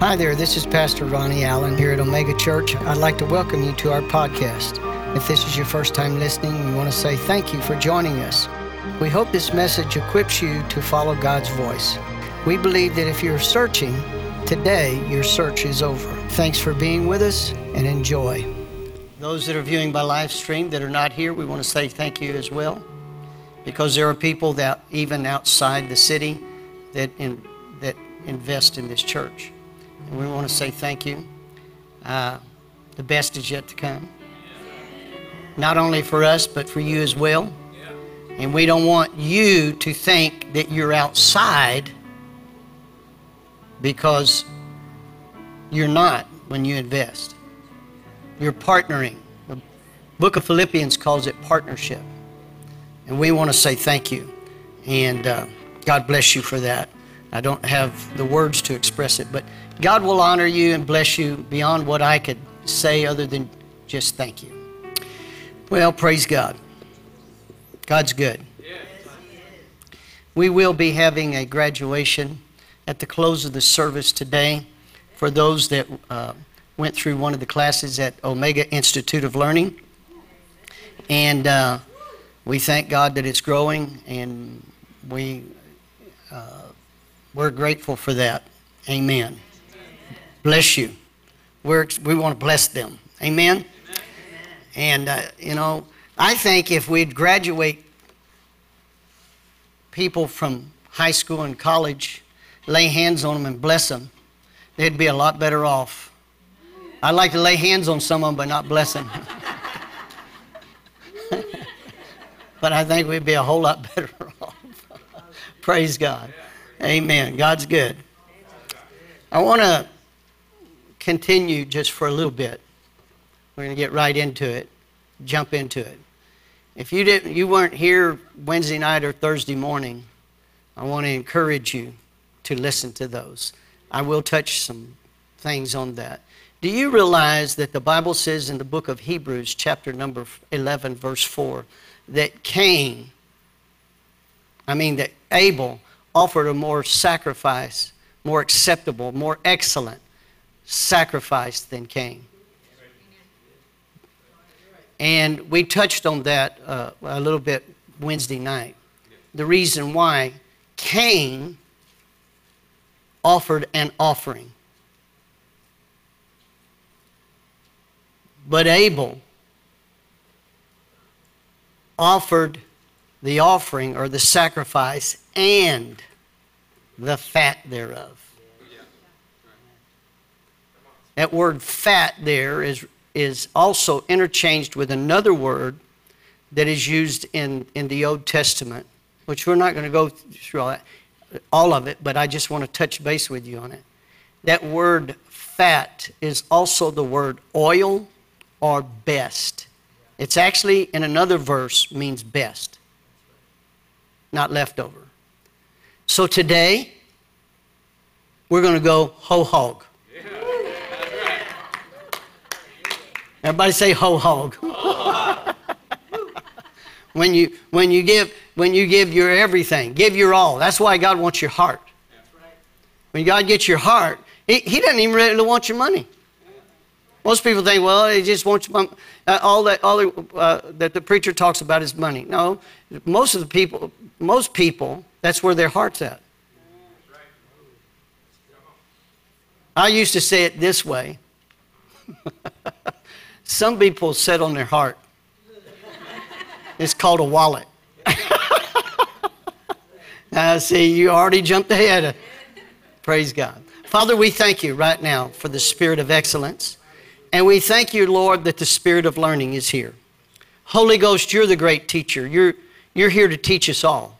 Hi there, this is Pastor Ronnie Allen here at Omega Church. I'd like to welcome you to our podcast. If this is your first time listening, we want to say thank you for joining us. We hope this message equips you to follow God's voice. We believe that if you're searching, today your search is over. Thanks for being with us and enjoy. Those that are viewing by live stream that are not here, we want to say thank you as well. Because there are people that even outside the city that in, that invest in this church. And we want to say thank you. Uh, the best is yet to come. Not only for us, but for you as well. And we don't want you to think that you're outside because you're not when you invest. You're partnering. The book of Philippians calls it partnership. And we want to say thank you. And uh, God bless you for that. I don't have the words to express it, but God will honor you and bless you beyond what I could say other than just thank you. Well, praise God. God's good. We will be having a graduation at the close of the service today for those that uh, went through one of the classes at Omega Institute of Learning. And uh, we thank God that it's growing, and we uh, we're grateful for that. Amen. Bless you. We're, we want to bless them. Amen. Amen. And, uh, you know, I think if we'd graduate people from high school and college, lay hands on them and bless them, they'd be a lot better off. I'd like to lay hands on someone but not bless them. but I think we'd be a whole lot better off. Praise God. Amen. God's good. I want to continue just for a little bit. We're going to get right into it, jump into it. If you didn't, you weren't here Wednesday night or Thursday morning, I want to encourage you to listen to those. I will touch some things on that. Do you realize that the Bible says in the book of Hebrews, chapter number 11, verse 4, that Cain, I mean, that Abel offered a more sacrifice, more acceptable, more excellent sacrifice than Cain. And we touched on that uh, a little bit Wednesday night. The reason why Cain offered an offering, but Abel offered the offering or the sacrifice and the fat thereof. That word fat there is, is also interchanged with another word that is used in, in the Old Testament, which we're not going to go through all, that, all of it, but I just want to touch base with you on it. That word fat is also the word oil or best. It's actually in another verse means best not leftover. So today, we're going to go ho hog. Everybody say ho hog. when you when you give when you give your everything, give your all. That's why God wants your heart. When God gets your heart, He, he doesn't even really want your money. Most people think, well, he just wants uh, all that all the, uh, that the preacher talks about is money. No, most of the people, most people, that's where their heart's at. I used to say it this way. Some people sit on their heart. It's called a wallet. now, see, you already jumped ahead. Praise God. Father, we thank you right now for the spirit of excellence. And we thank you, Lord, that the spirit of learning is here. Holy Ghost, you're the great teacher. You're, you're here to teach us all.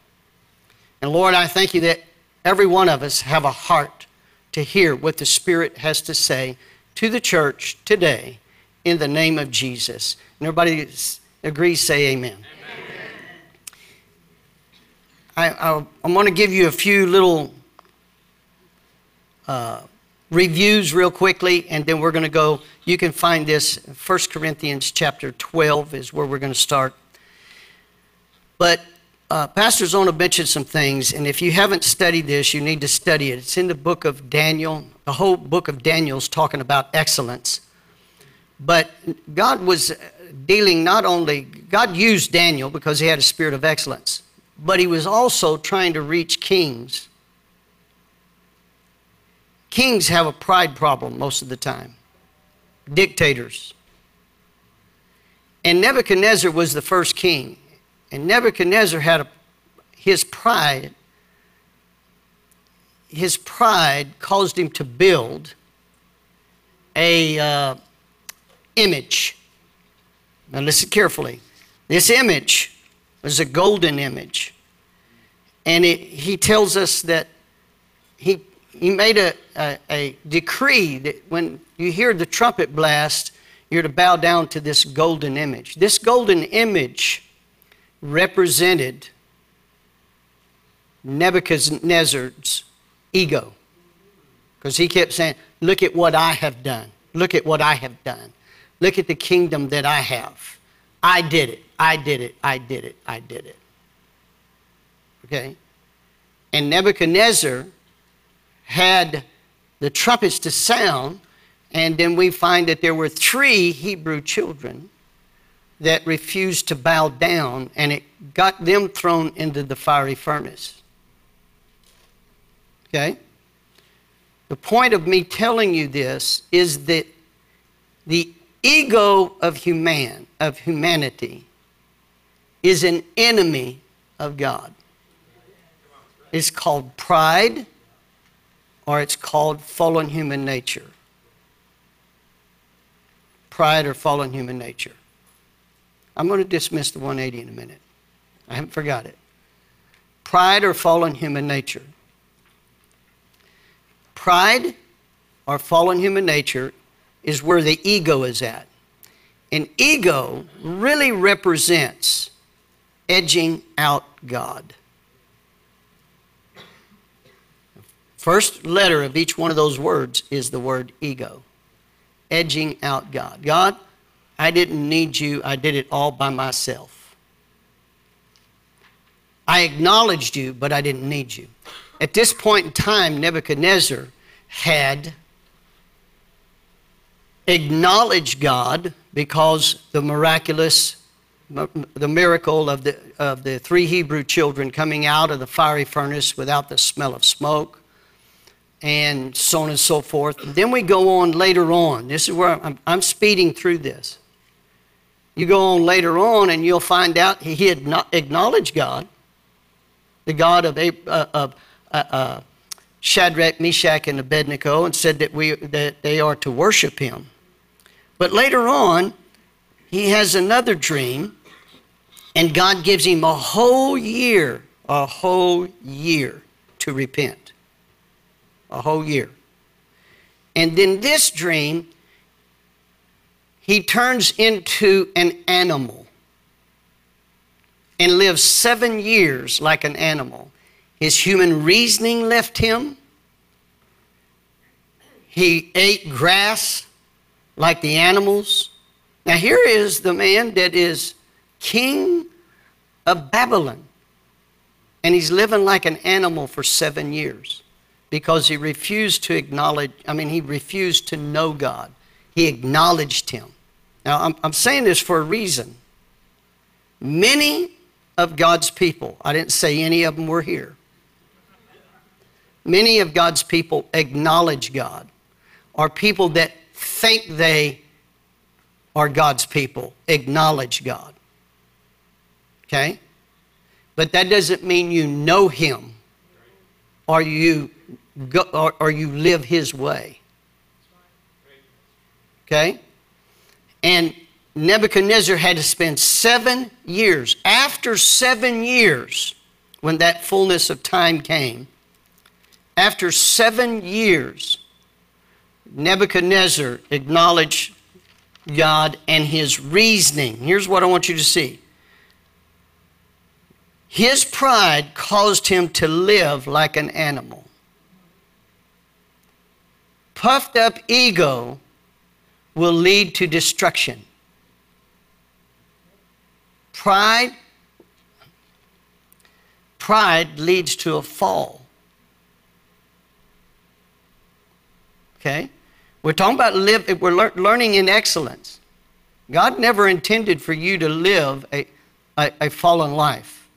And Lord, I thank you that every one of us have a heart to hear what the Spirit has to say to the church today in the name of Jesus. And everybody agrees, say amen. amen. I, am going to give you a few little uh, reviews real quickly, and then we're going to go. You can find this 1 Corinthians chapter 12 is where we're going to start. But uh, Pastor Zona mentioned some things, and if you haven't studied this, you need to study it. It's in the book of Daniel, the whole book of Daniel is talking about excellence. But God was dealing not only, God used Daniel because he had a spirit of excellence, but he was also trying to reach kings. Kings have a pride problem most of the time, dictators. And Nebuchadnezzar was the first king. And Nebuchadnezzar had a, his pride, his pride caused him to build a uh, image. Now listen carefully. This image was a golden image. And it, he tells us that he, he made a, a, a decree that when you hear the trumpet blast, you're to bow down to this golden image. This golden image represented Nebuchadnezzar's ego. Because he kept saying, Look at what I have done. Look at what I have done. Look at the kingdom that I have. I did it. I did it. I did it. I did it. Okay? And Nebuchadnezzar had the trumpets to sound, and then we find that there were three Hebrew children that refused to bow down, and it got them thrown into the fiery furnace. Okay? The point of me telling you this is that the ego of human of humanity is an enemy of God. It's called pride or it's called fallen human nature. Pride or fallen human nature. I'm going to dismiss the 180 in a minute. I haven't forgot it. Pride or fallen human nature. Pride or fallen human nature is where the ego is at. And ego really represents edging out God. First letter of each one of those words is the word ego. Edging out God. God, I didn't need you. I did it all by myself. I acknowledged you, but I didn't need you. At this point in time, Nebuchadnezzar had acknowledged God because the miraculous, the miracle of the, of the three Hebrew children coming out of the fiery furnace without the smell of smoke, and so on and so forth. Then we go on later on. This is where I'm, I'm speeding through this. You go on later on, and you'll find out he had not acknowledged God, the God of, uh, of uh, uh, Shadrach, Meshach, and Abednego, and said that, we, that they are to worship him. But later on, he has another dream, and God gives him a whole year, a whole year to repent. A whole year. And then this dream, he turns into an animal and lives seven years like an animal. His human reasoning left him. He ate grass like the animals. Now, here is the man that is king of Babylon. And he's living like an animal for seven years because he refused to acknowledge, I mean, he refused to know God. He acknowledged him. Now, I'm, I'm saying this for a reason. Many of God's people, I didn't say any of them were here, many of God's people acknowledge God, are people that think they are God's people, acknowledge God. Okay? But that doesn't mean you know Him or you, go, or, or you live His way. Okay? And Nebuchadnezzar had to spend seven years. After seven years, when that fullness of time came, after seven years, Nebuchadnezzar acknowledged God and his reasoning. Here's what I want you to see. His pride caused him to live like an animal. Puffed up ego will lead to destruction. Pride pride leads to a fall. Okay? We're talking about live, we're lear- learning in excellence. God never intended for you to live a, a, a fallen life.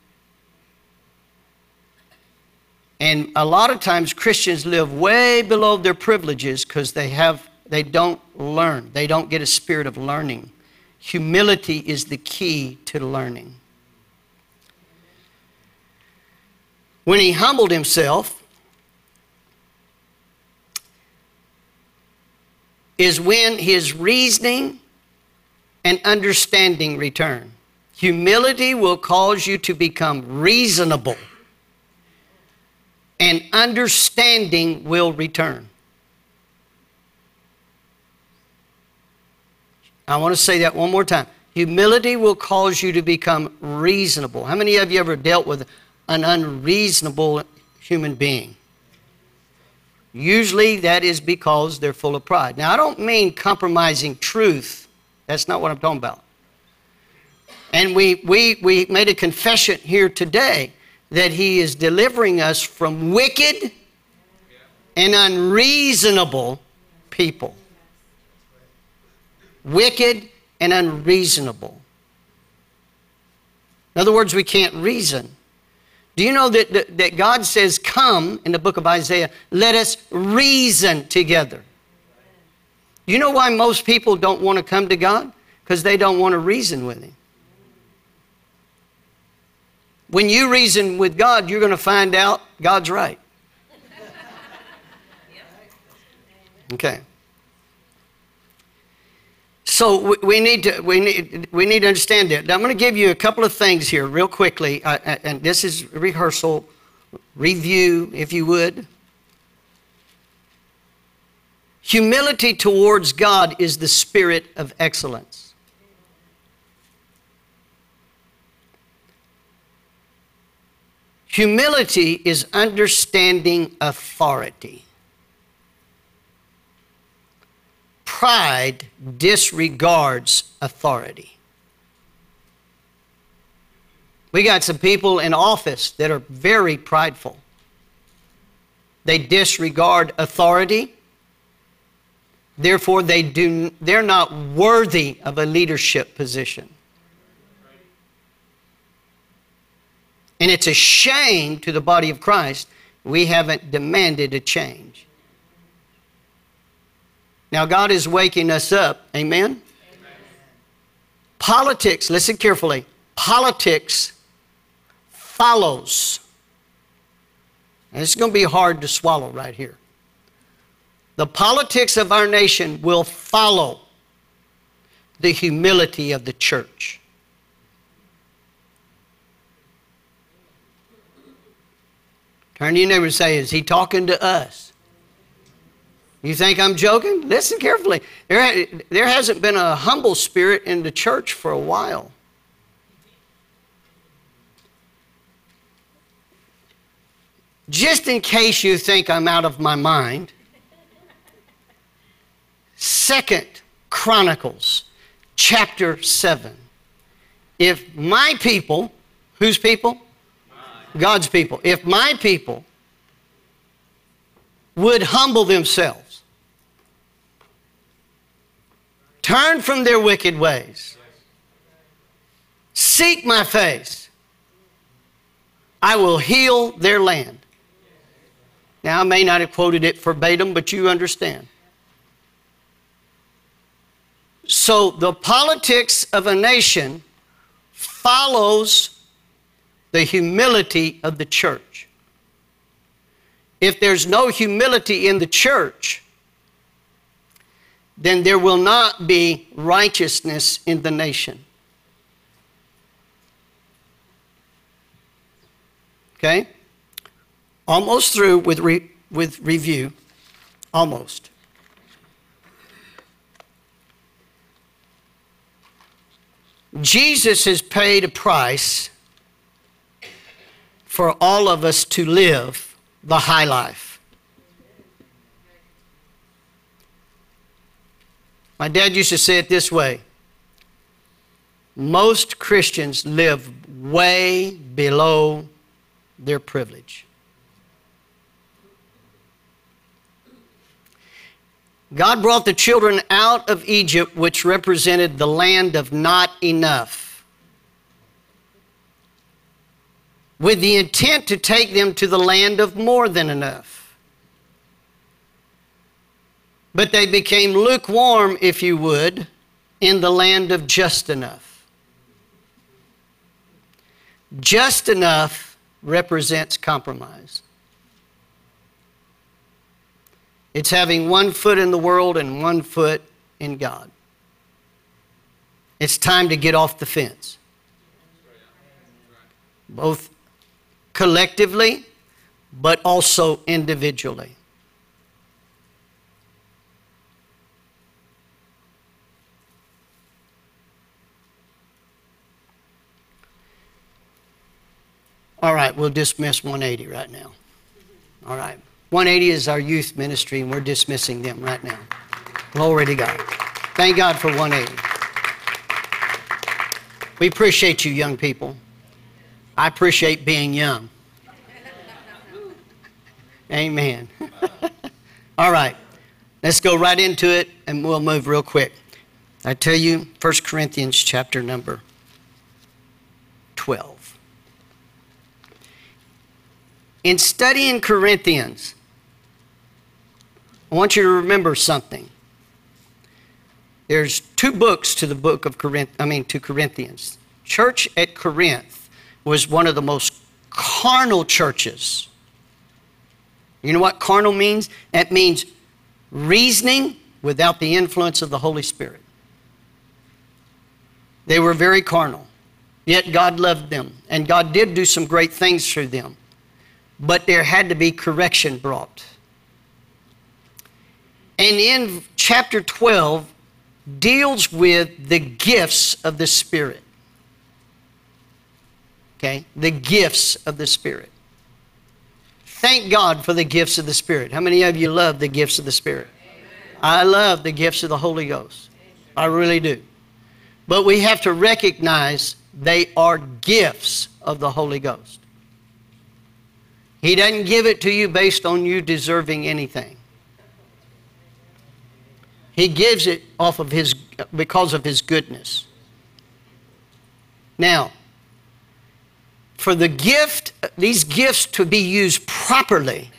And a lot of times Christians live way below their privileges because they have they don't learn. They don't get a spirit of learning. Humility is the key to learning. When he humbled himself, is when his reasoning and understanding return. Humility will cause you to become reasonable, and understanding will return. I want to say that one more time. Humility will cause you to become reasonable. How many of you ever dealt with an unreasonable human being? Usually that is because they're full of pride. Now, I don't mean compromising truth. That's not what I'm talking about. And we, we, we made a confession here today that He is delivering us from wicked and unreasonable people. Wicked and unreasonable. In other words, we can't reason. Do you know that, that, God says, Come in the book of Isaiah, let us reason together? You know why most people don't want to come to God? Because they don't want to reason with Him. When you reason with God, you're going to find out God's right. Okay. So we need to we need we need to understand that. Now I'm going to give you a couple of things here, real quickly, uh, uh, and this is rehearsal, review, if you would. Humility towards God is the spirit of excellence. Humility is understanding authority. Pride disregards authority. We got some people in office that are very prideful. They disregard authority. Therefore, they do, they're not worthy of a leadership position. And it's a shame to the body of Christ we haven't demanded a change. Now, God is waking us up. Amen? Amen? Politics, listen carefully. Politics follows. And it's going to be hard to swallow right here. The politics of our nation will follow the humility of the church. Turn to your neighbor and say, Is he talking to us? You think I'm joking? Listen carefully. There, there hasn't been a humble spirit in the church for a while. Just in case you think I'm out of my mind, Second Chronicles chapter 7. If my people, whose people? God's people. If my people would humble themselves, Turn from their wicked ways. Seek my face. I will heal their land. Now, I may not have quoted it verbatim, but you understand. So, the politics of a nation follows the humility of the church. If there's no humility in the church, then there will not be righteousness in the nation. Okay? Almost through with, re, with review. Almost. Jesus has paid a price for all of us to live the high life. My dad used to say it this way most Christians live way below their privilege. God brought the children out of Egypt, which represented the land of not enough, with the intent to take them to the land of more than enough. But they became lukewarm, if you would, in the land of just enough. Just enough represents compromise. It's having one foot in the world and one foot in God. It's time to get off the fence. Both collectively, but also individually. All right, we'll dismiss 180 right now. All right. 180 is our youth ministry, and we're dismissing them right now. Glory to God. Thank God for 180. We appreciate you, young people. I appreciate being young. Amen. All right, let's go right into it, and we'll move real quick. I tell you, 1 Corinthians chapter number 12. In studying Corinthians, I want you to remember something. There's two books to the book of Corinth, I mean to Corinthians. Church at Corinth was one of the most carnal churches. You know what carnal means? That means reasoning without the influence of the Holy Spirit. They were very carnal, yet God loved them, and God did do some great things through them but there had to be correction brought. And in chapter 12 deals with the gifts of the Spirit. Okay? The gifts of the Spirit. Thank God for the gifts of the Spirit. How many of you love the gifts of the Spirit? Amen. I love the gifts of the Holy Ghost. I really do. But we have to recognize they are gifts of the Holy Ghost. He doesn't give it to you based on you deserving anything. He gives it off of his because of his goodness. Now, for the gift, these gifts to be used properly,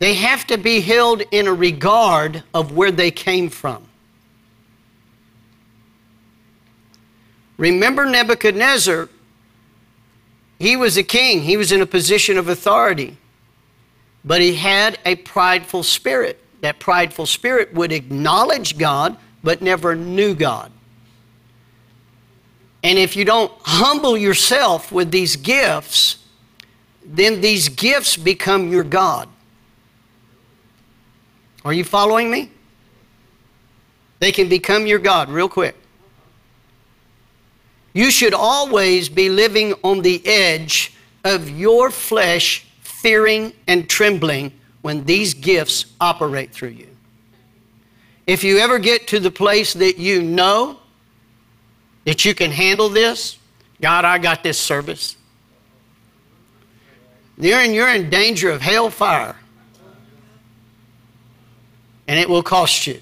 they have to be held in a regard of where they came from. Remember Nebuchadnezzar he was a king, he was in a position of authority, but he had a prideful spirit. That prideful spirit would acknowledge God, but never knew God. And if you don't humble yourself with these gifts, then these gifts become your God. Are you following me? They can become your God real quick. You should always be living on the edge of your flesh, fearing and trembling when these gifts operate through you. If you ever get to the place that you know that you can handle this, God, I got this service. You're you're in danger of hellfire. And it will cost you.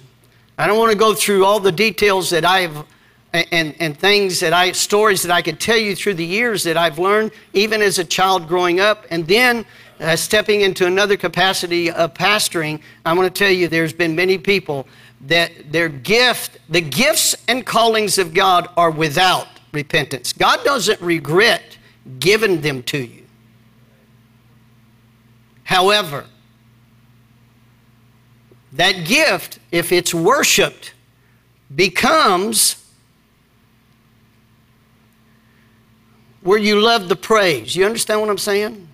I don't want to go through all the details that I have and, and things that I, stories that I could tell you through the years that I've learned, even as a child growing up, and then uh, stepping into another capacity of pastoring, I want to tell you there's been many people that their gift, the gifts and callings of God are without repentance. God doesn't regret giving them to you. However, that gift, if it's worshiped, becomes where you love the praise. You understand what I'm saying?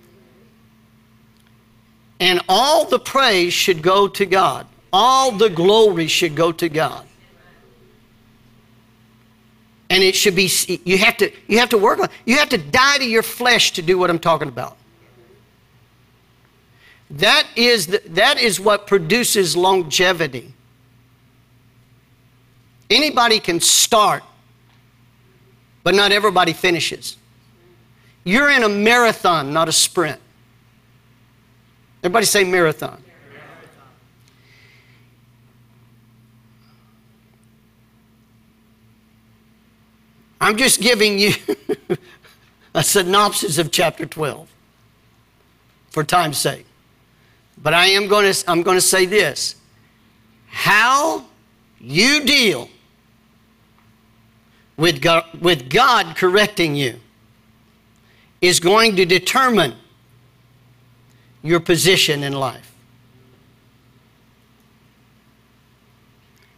And all the praise should go to God. All the glory should go to God. And it should be you have to you have to work on you have to die to your flesh to do what I'm talking about. That is the, that is what produces longevity. Anybody can start, but not everybody finishes. You're in a marathon, not a sprint. Everybody say marathon. marathon. I'm just giving you a synopsis of chapter 12 for time's sake. But I am going to, I'm going to say this how you deal with God, with God correcting you is going to determine your position in life.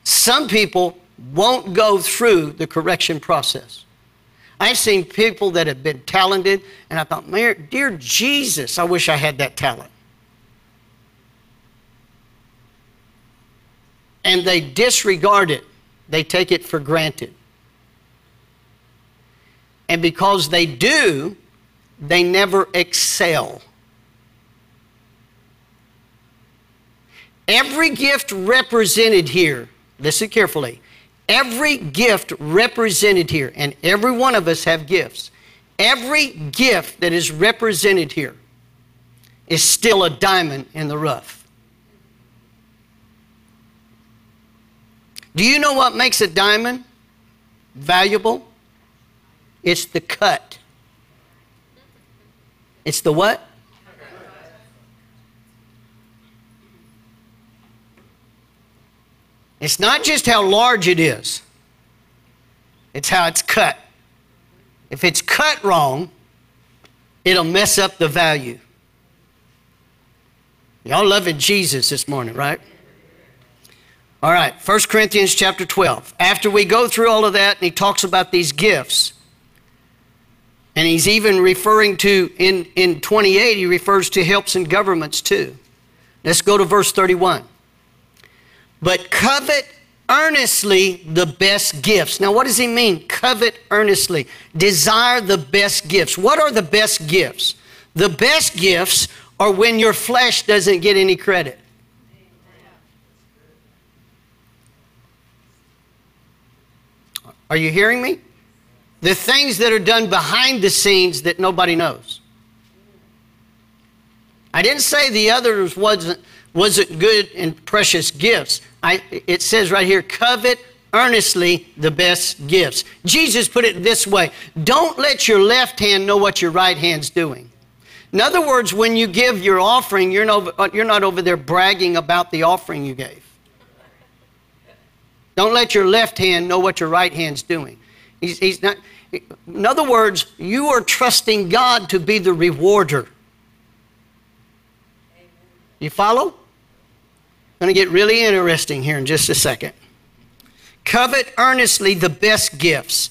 Some people won't go through the correction process. I've seen people that have been talented, and I thought, dear Jesus, I wish I had that talent. And they disregard it, they take it for granted. And because they do, they never excel. Every gift represented here, listen carefully, every gift represented here, and every one of us have gifts, every gift that is represented here is still a diamond in the rough. Do you know what makes a diamond valuable? It's the cut. It's the what? It's not just how large it is, it's how it's cut. If it's cut wrong, it'll mess up the value. Y'all loving Jesus this morning, right? All right, 1 Corinthians chapter 12. After we go through all of that, and he talks about these gifts, and he's even referring to, in, in 28, he refers to helps in governments too. Let's go to verse 31 but covet earnestly the best gifts. Now, what does he mean? Covet earnestly. Desire the best gifts. What are the best gifts? The best gifts are when your flesh doesn't get any credit. Are you hearing me? The things that are done behind the scenes that nobody knows. I didn't say the others wasn't, wasn't good and precious gifts. I, it says right here, covet earnestly the best gifts. Jesus put it this way don't let your left hand know what your right hand's doing. In other words, when you give your offering, you're not, you're not over there bragging about the offering you gave. Don't let your left hand know what your right hand's doing. He's, he's not, in other words, you are trusting God to be the rewarder. You follow? Going to get really interesting here in just a second. Covet earnestly the best gifts.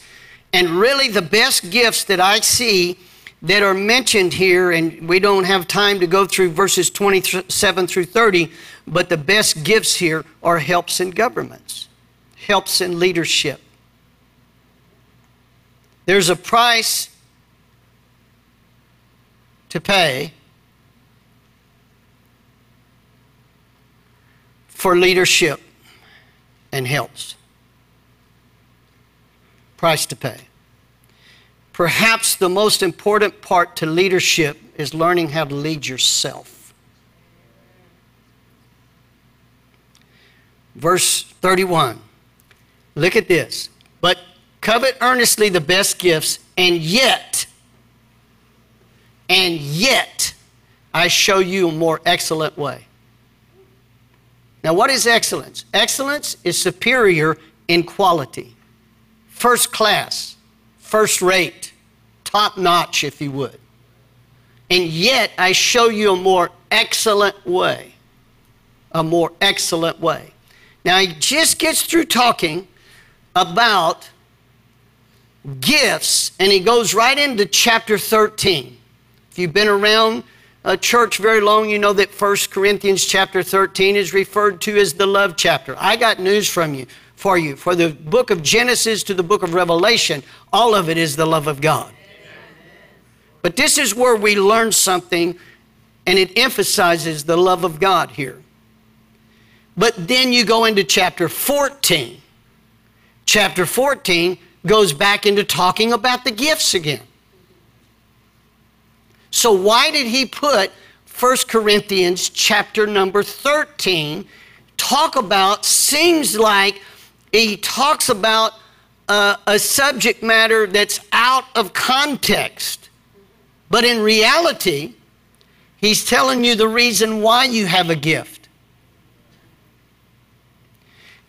And really, the best gifts that I see that are mentioned here, and we don't have time to go through verses 27 through 30, but the best gifts here are helps in governments, helps in leadership. There's a price to pay for leadership and helps. Price to pay. Perhaps the most important part to leadership is learning how to lead yourself. Verse 31. Look at this. But covet earnestly the best gifts, and yet, and yet, I show you a more excellent way. Now, what is excellence? Excellence is superior in quality, first class, first rate, top notch, if you would. And yet, I show you a more excellent way. A more excellent way. Now, he just gets through talking about gifts, and he goes right into chapter 13. If you've been around a church very long, you know that 1 Corinthians chapter 13 is referred to as the love chapter. I got news from you for you. For the book of Genesis to the book of Revelation, all of it is the love of God. But this is where we learn something and it emphasizes the love of God here. But then you go into chapter 14. Chapter 14 goes back into talking about the gifts again. So why did he put 1 Corinthians chapter number 13 talk about seems like he talks about a, a subject matter that's out of context. But in reality, he's telling you the reason why you have a gift.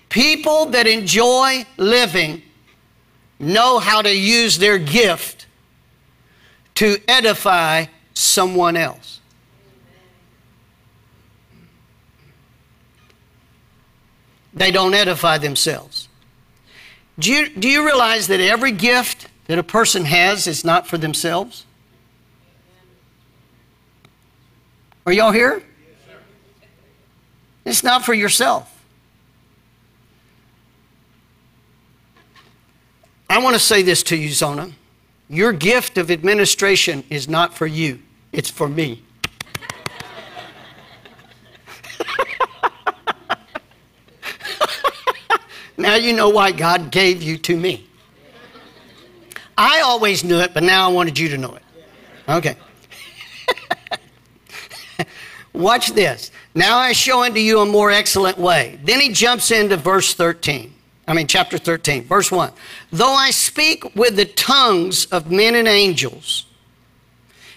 People that enjoy living know how to use their gift to edify someone else. They don't edify themselves. Do you, do you realize that every gift that a person has is not for themselves? Are y'all here? It's not for yourself. I want to say this to you, Zona. Your gift of administration is not for you, it's for me. now you know why God gave you to me. I always knew it, but now I wanted you to know it. Okay. Watch this. Now I show unto you a more excellent way. Then he jumps into verse 13. I mean, chapter 13, verse 1. Though I speak with the tongues of men and angels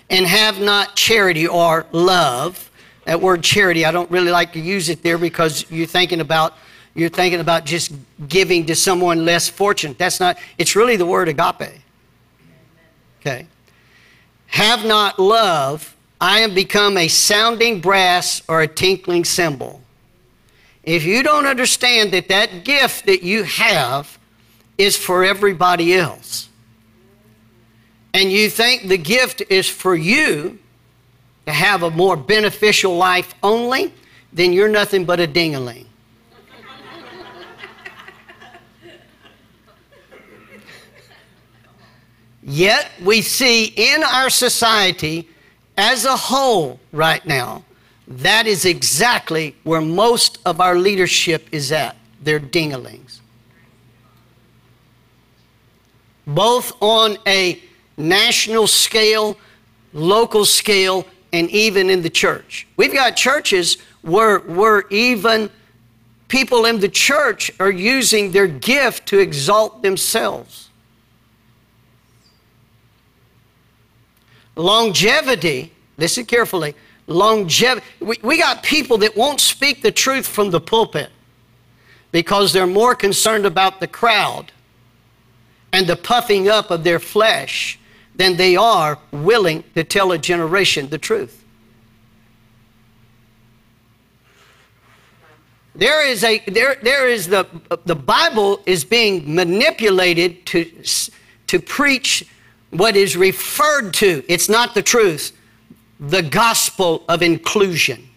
and have not charity or love, that word charity, I don't really like to use it there because you're thinking about you're thinking about just giving to someone less fortunate. That's not, it's really the word agape. Okay. Have not love, I am become a sounding brass or a tinkling cymbal. If you don't understand that that gift that you have is for everybody else, and you think the gift is for you to have a more beneficial life only, then you're nothing but a dingaling. Yet we see in our society as a whole right now that is exactly where most of our leadership is at. They're dingalings. Both on a national scale, local scale, and even in the church. We've got churches where, where even people in the church are using their gift to exalt themselves. Longevity, listen carefully, longevity. We, we got people that won't speak the truth from the pulpit because they're more concerned about the crowd and the puffing up of their flesh than they are willing to tell a generation the truth. There is a there there is the the Bible is being manipulated to to preach what is referred to. It's not the truth the gospel of inclusion.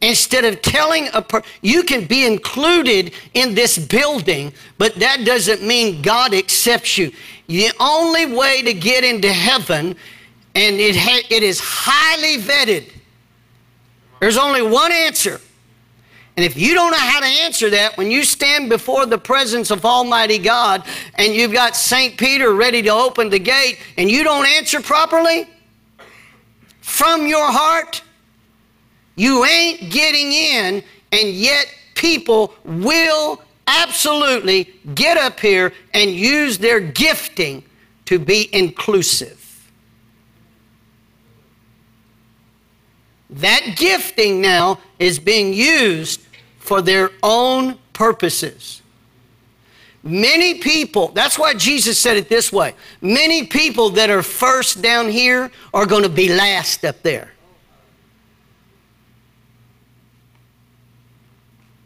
Instead of telling a per- you can be included in this building, but that doesn't mean God accepts you. The only way to get into heaven, and it, ha- it is highly vetted, there's only one answer. And if you don't know how to answer that, when you stand before the presence of Almighty God and you've got St. Peter ready to open the gate and you don't answer properly from your heart, you ain't getting in, and yet people will absolutely get up here and use their gifting to be inclusive. That gifting now is being used for their own purposes. Many people, that's why Jesus said it this way many people that are first down here are going to be last up there.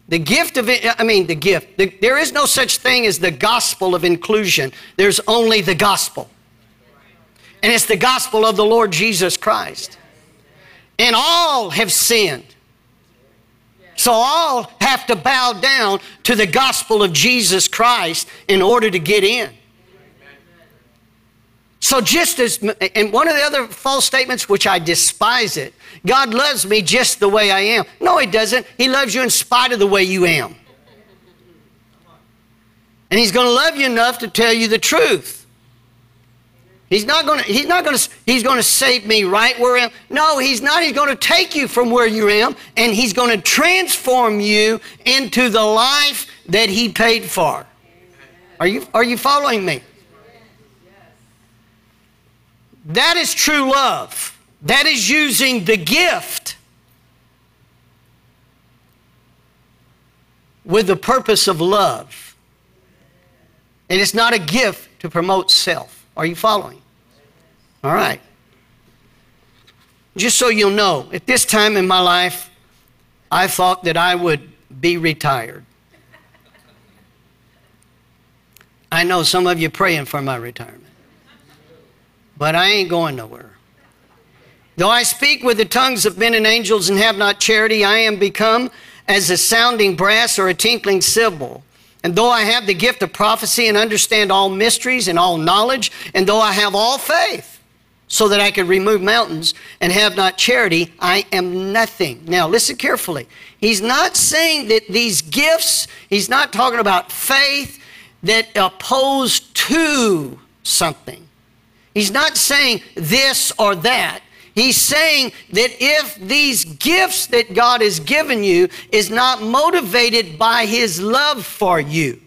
The gift of I mean, the gift. The, there is no such thing as the gospel of inclusion. There's only the gospel. And it's the gospel of the Lord Jesus Christ. And all have sinned so all have to bow down to the gospel of Jesus Christ in order to get in. So, just as, and one of the other false statements, which I despise it, God loves me just the way I am. No, He doesn't. He loves you in spite of the way you am. And He's going to love you enough to tell you the truth. He's not going to, he's not going to, he's going to save me right where I am. No, he's not. He's going to take you from where you am and he's going to transform you into the life that he paid for. Are you, are you following me? That is true love. That is using the gift with the purpose of love. And it's not a gift to promote self. Are you following? All right. Just so you'll know, at this time in my life, I thought that I would be retired. I know some of you praying for my retirement, but I ain't going nowhere. Though I speak with the tongues of men and angels and have not charity, I am become as a sounding brass or a tinkling cymbal. And though I have the gift of prophecy and understand all mysteries and all knowledge, and though I have all faith, so that I could remove mountains and have not charity, I am nothing. Now, listen carefully. He's not saying that these gifts, he's not talking about faith that oppose to something. He's not saying this or that. He's saying that if these gifts that God has given you is not motivated by his love for you,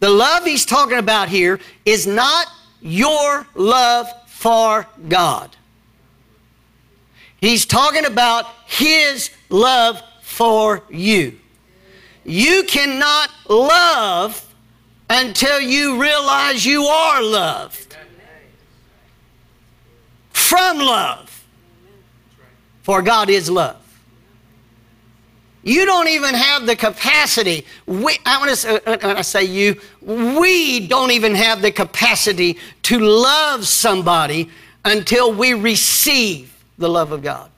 the love he's talking about here is not your love for God. He's talking about his love for you. You cannot love until you realize you are loved. From love. For God is love. You don't even have the capacity. We, I want to uh, uh, when I say you, we don't even have the capacity to love somebody until we receive the love of God.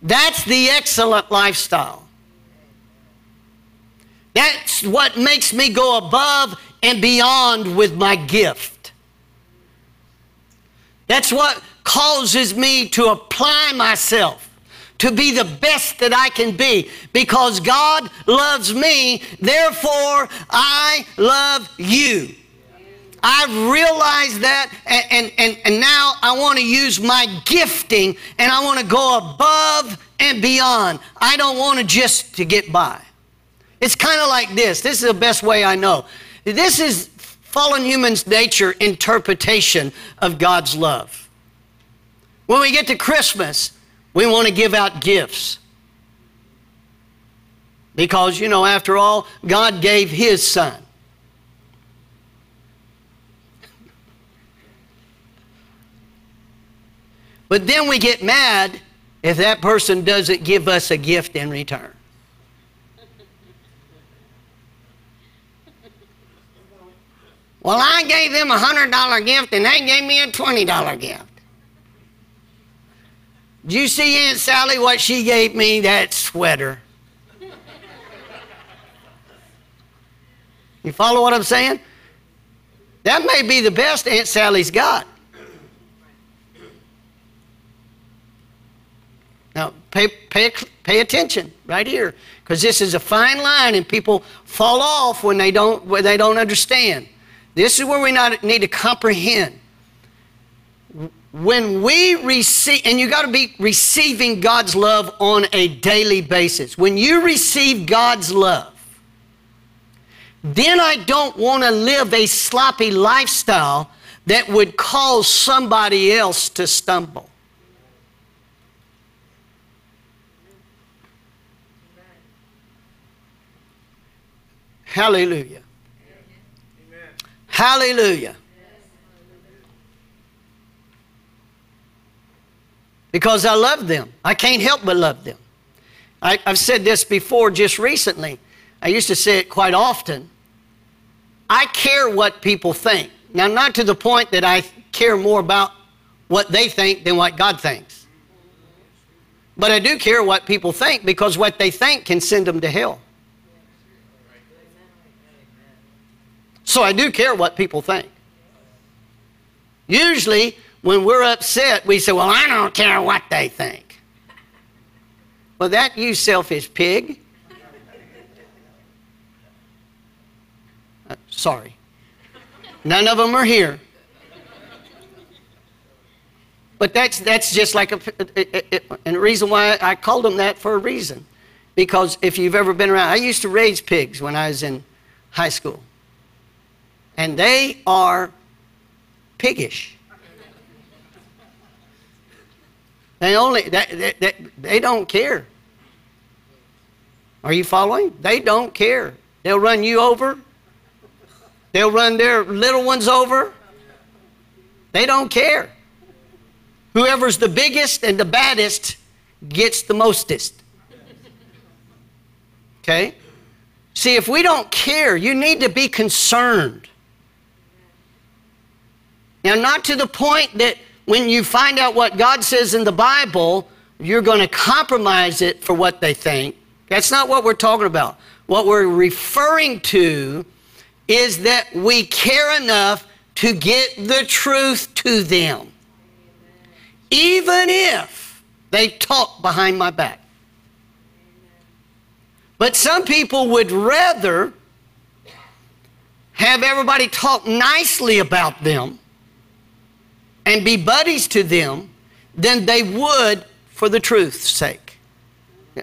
That's the excellent lifestyle. That's what makes me go above and beyond with my gift. That's what causes me to apply myself to be the best that I can be because God loves me, therefore I love you. I've realized that, and, and, and now I want to use my gifting and I want to go above and beyond. I don't want to just to get by. It's kind of like this. This is the best way I know. This is fallen human's nature interpretation of God's love. When we get to Christmas, we want to give out gifts. Because, you know, after all, God gave His Son. But then we get mad if that person doesn't give us a gift in return. Well, I gave them a $100 gift and they gave me a $20 gift. Did you see Aunt Sally what she gave me? That sweater. You follow what I'm saying? That may be the best Aunt Sally's got. Now, pay, pay, pay attention right here, because this is a fine line, and people fall off when they don't, when they don't understand. This is where we need to comprehend. When we receive, and you got to be receiving God's love on a daily basis. When you receive God's love, then I don't want to live a sloppy lifestyle that would cause somebody else to stumble. Hallelujah. Amen. Hallelujah. Because I love them. I can't help but love them. I, have said this before just recently. I used to say it quite often. I care what people think. Now, not to the point that I care more about what they think than what God thinks. But I do care what people think because what they think can send them to hell. So I do care what people think. Usually, when we're upset, we say, Well, I don't care what they think. Well, that you selfish pig. Uh, sorry. None of them are here. But that's, that's just like a, and the reason why I called them that for a reason. Because if you've ever been around, I used to raise pigs when I was in high school. And they are piggish. They only they, they, they don't care. Are you following? They don't care. They'll run you over. They'll run their little ones over. They don't care. Whoever's the biggest and the baddest gets the mostest. Okay? See, if we don't care, you need to be concerned. Now, not to the point that when you find out what God says in the Bible, you're going to compromise it for what they think. That's not what we're talking about. What we're referring to is that we care enough to get the truth to them, even if they talk behind my back. But some people would rather have everybody talk nicely about them and be buddies to them than they would for the truth's sake.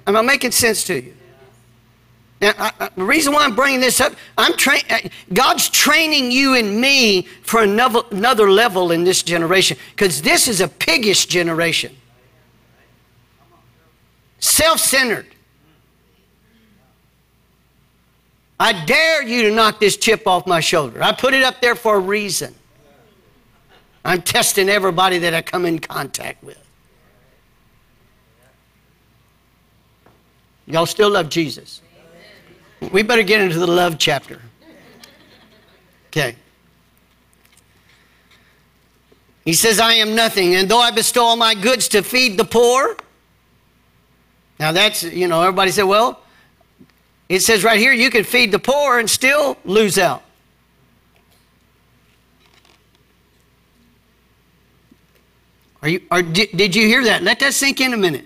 Am I making sense to you? Now, I, I, the reason why I'm bringing this up, I'm tra- uh, God's training you and me for another, another level in this generation because this is a piggish generation. Self centered. I dare you to knock this chip off my shoulder. I put it up there for a reason. I'm testing everybody that I come in contact with. Y'all still love Jesus? We better get into the love chapter. Okay. He says, I am nothing, and though I bestow all my goods to feed the poor. Now that's, you know, everybody said, well, it says right here, you can feed the poor and still lose out. Are you, did, did you hear that? Let that sink in a minute.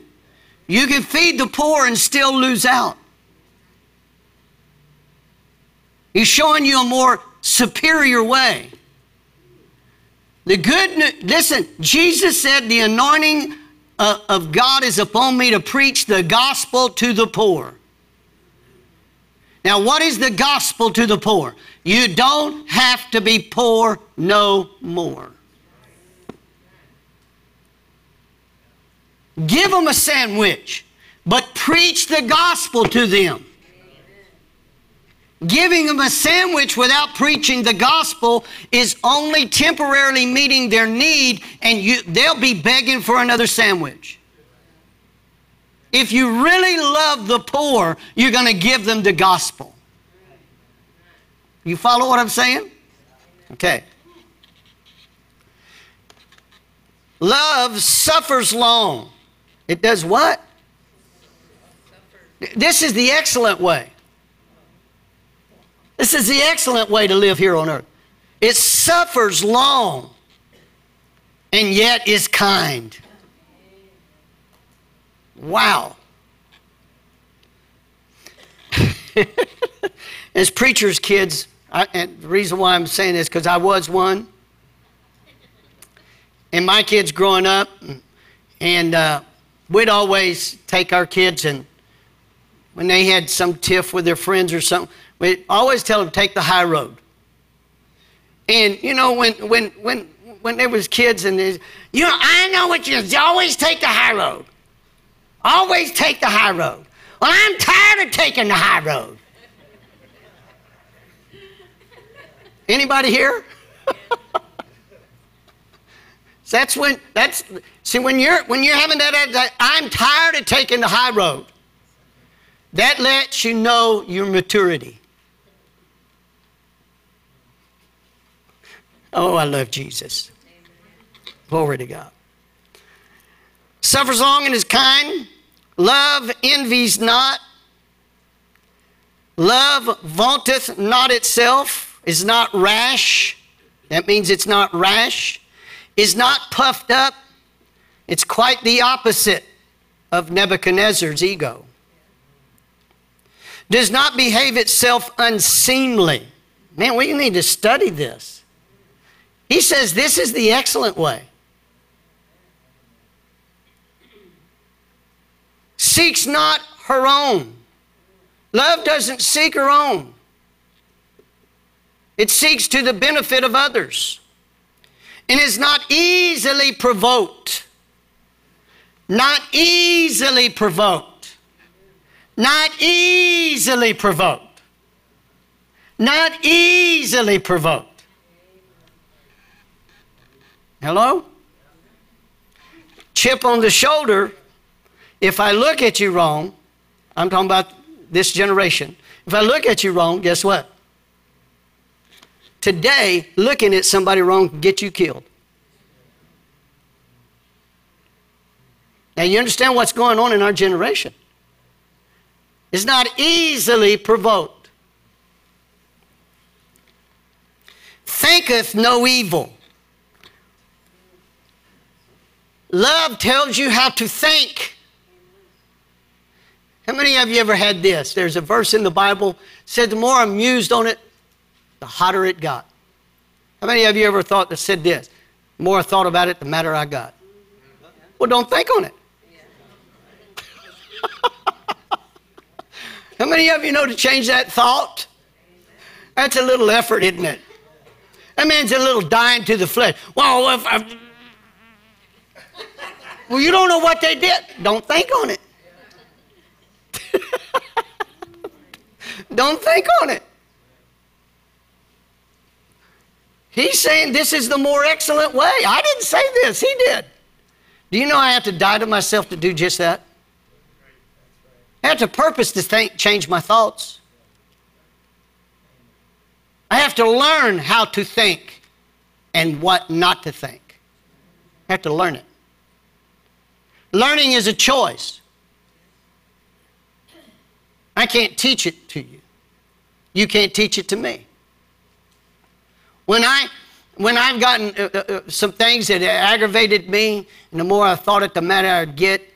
You can feed the poor and still lose out. He's showing you a more superior way. The good, listen, Jesus said, The anointing uh, of God is upon me to preach the gospel to the poor. Now, what is the gospel to the poor? You don't have to be poor no more. Give them a sandwich, but preach the gospel to them. Giving them a sandwich without preaching the gospel is only temporarily meeting their need, and you, they'll be begging for another sandwich. If you really love the poor, you're going to give them the gospel. You follow what I'm saying? Okay. Love suffers long. It does what? This is the excellent way. This is the excellent way to live here on earth. It suffers long and yet is kind. Wow. As preachers' kids, I, and the reason why I'm saying this because I was one. And my kids growing up, and uh, we'd always take our kids and when they had some tiff with their friends or something, we'd always tell them take the high road. And you know when when when when there was kids and they, you know I know what you always take the high road. Always take the high road. Well, I'm tired of taking the high road. Anybody here? that's when that's See, when you're, when you're having that, I'm tired of taking the high road, that lets you know your maturity. Oh, I love Jesus. Glory to God. Suffers long and is kind. Love envies not. Love vaunteth not itself, is not rash. That means it's not rash. Is not puffed up it's quite the opposite of Nebuchadnezzar's ego. Does not behave itself unseemly. Man, we need to study this. He says this is the excellent way. Seeks not her own. Love doesn't seek her own, it seeks to the benefit of others and is not easily provoked. Not easily provoked. Not easily provoked. Not easily provoked. Hello? Chip on the shoulder. If I look at you wrong, I'm talking about this generation. If I look at you wrong, guess what? Today, looking at somebody wrong can get you killed. Now, you understand what's going on in our generation. It's not easily provoked. Thinketh no evil. Love tells you how to think. How many of you ever had this? There's a verse in the Bible said the more I'm mused on it, the hotter it got. How many of you ever thought that said this? The more I thought about it, the madder I got. Well, don't think on it. How many of you know to change that thought? That's a little effort, isn't it? That means a little dying to the flesh. Well, if I, well, you don't know what they did. Don't think on it. don't think on it. He's saying this is the more excellent way. I didn't say this, he did. Do you know I have to die to myself to do just that? I have to purpose to think, change my thoughts. I have to learn how to think and what not to think. I have to learn it. Learning is a choice. I can't teach it to you. You can't teach it to me. When I when I've gotten uh, uh, uh, some things that aggravated me, and the more I thought it, the madder I'd get.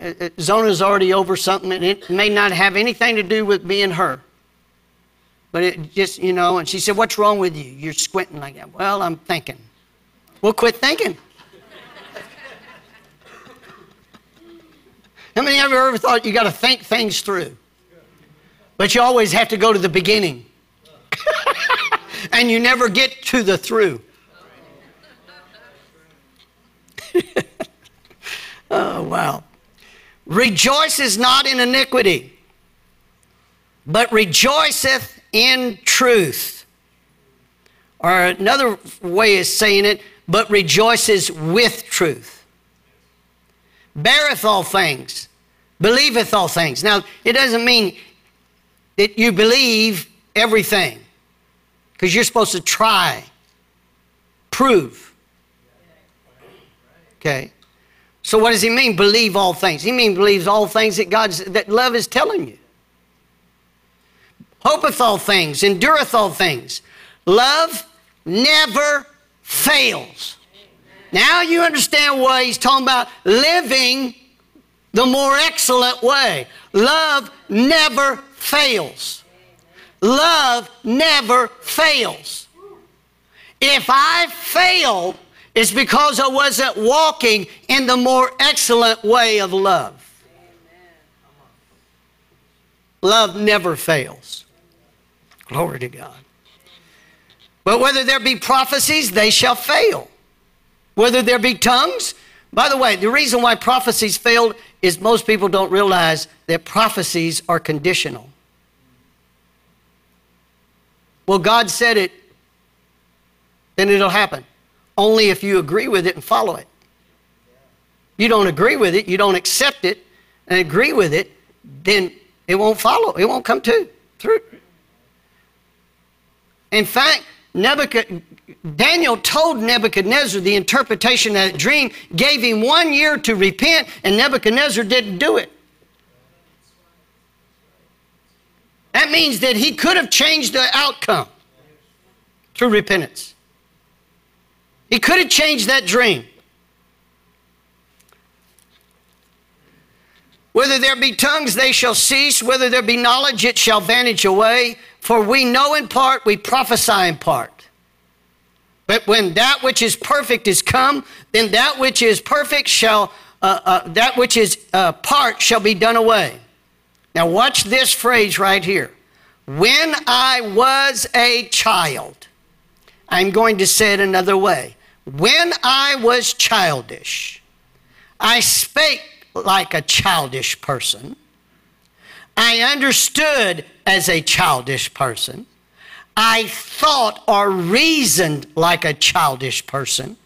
Uh, uh, Zona's already over something, and it may not have anything to do with me and her. But it just, you know, and she said, What's wrong with you? You're squinting like that. Well, I'm thinking. Well, quit thinking. How many of you ever thought you got to think things through? But you always have to go to the beginning and you never get to the through. oh, wow. Rejoices not in iniquity, but rejoiceth in truth. Or another way of saying it, but rejoices with truth. Beareth all things, believeth all things. Now, it doesn't mean that you believe everything. Because you're supposed to try, prove. Okay? So what does he mean, believe all things? He means believes all things that God's that love is telling you. Hopeth all things, endureth all things. Love never fails. Now you understand why he's talking about living the more excellent way. Love never fails. Love never fails. If I fail, it's because I wasn't walking in the more excellent way of love. Love never fails. Glory to God. But whether there be prophecies, they shall fail. Whether there be tongues, by the way, the reason why prophecies failed is most people don't realize that prophecies are conditional. Well, God said it, then it'll happen. Only if you agree with it and follow it. You don't agree with it, you don't accept it and agree with it, then it won't follow. It won't come to through. In fact, Daniel told Nebuchadnezzar the interpretation of that dream, gave him one year to repent, and Nebuchadnezzar didn't do it. That means that he could have changed the outcome through repentance. He could have changed that dream. Whether there be tongues, they shall cease. Whether there be knowledge, it shall vanish away. For we know in part, we prophesy in part. But when that which is perfect is come, then that which is perfect shall uh, uh, that which is uh, part shall be done away. Now, watch this phrase right here. When I was a child, I'm going to say it another way. When I was childish, I spake like a childish person. I understood as a childish person. I thought or reasoned like a childish person.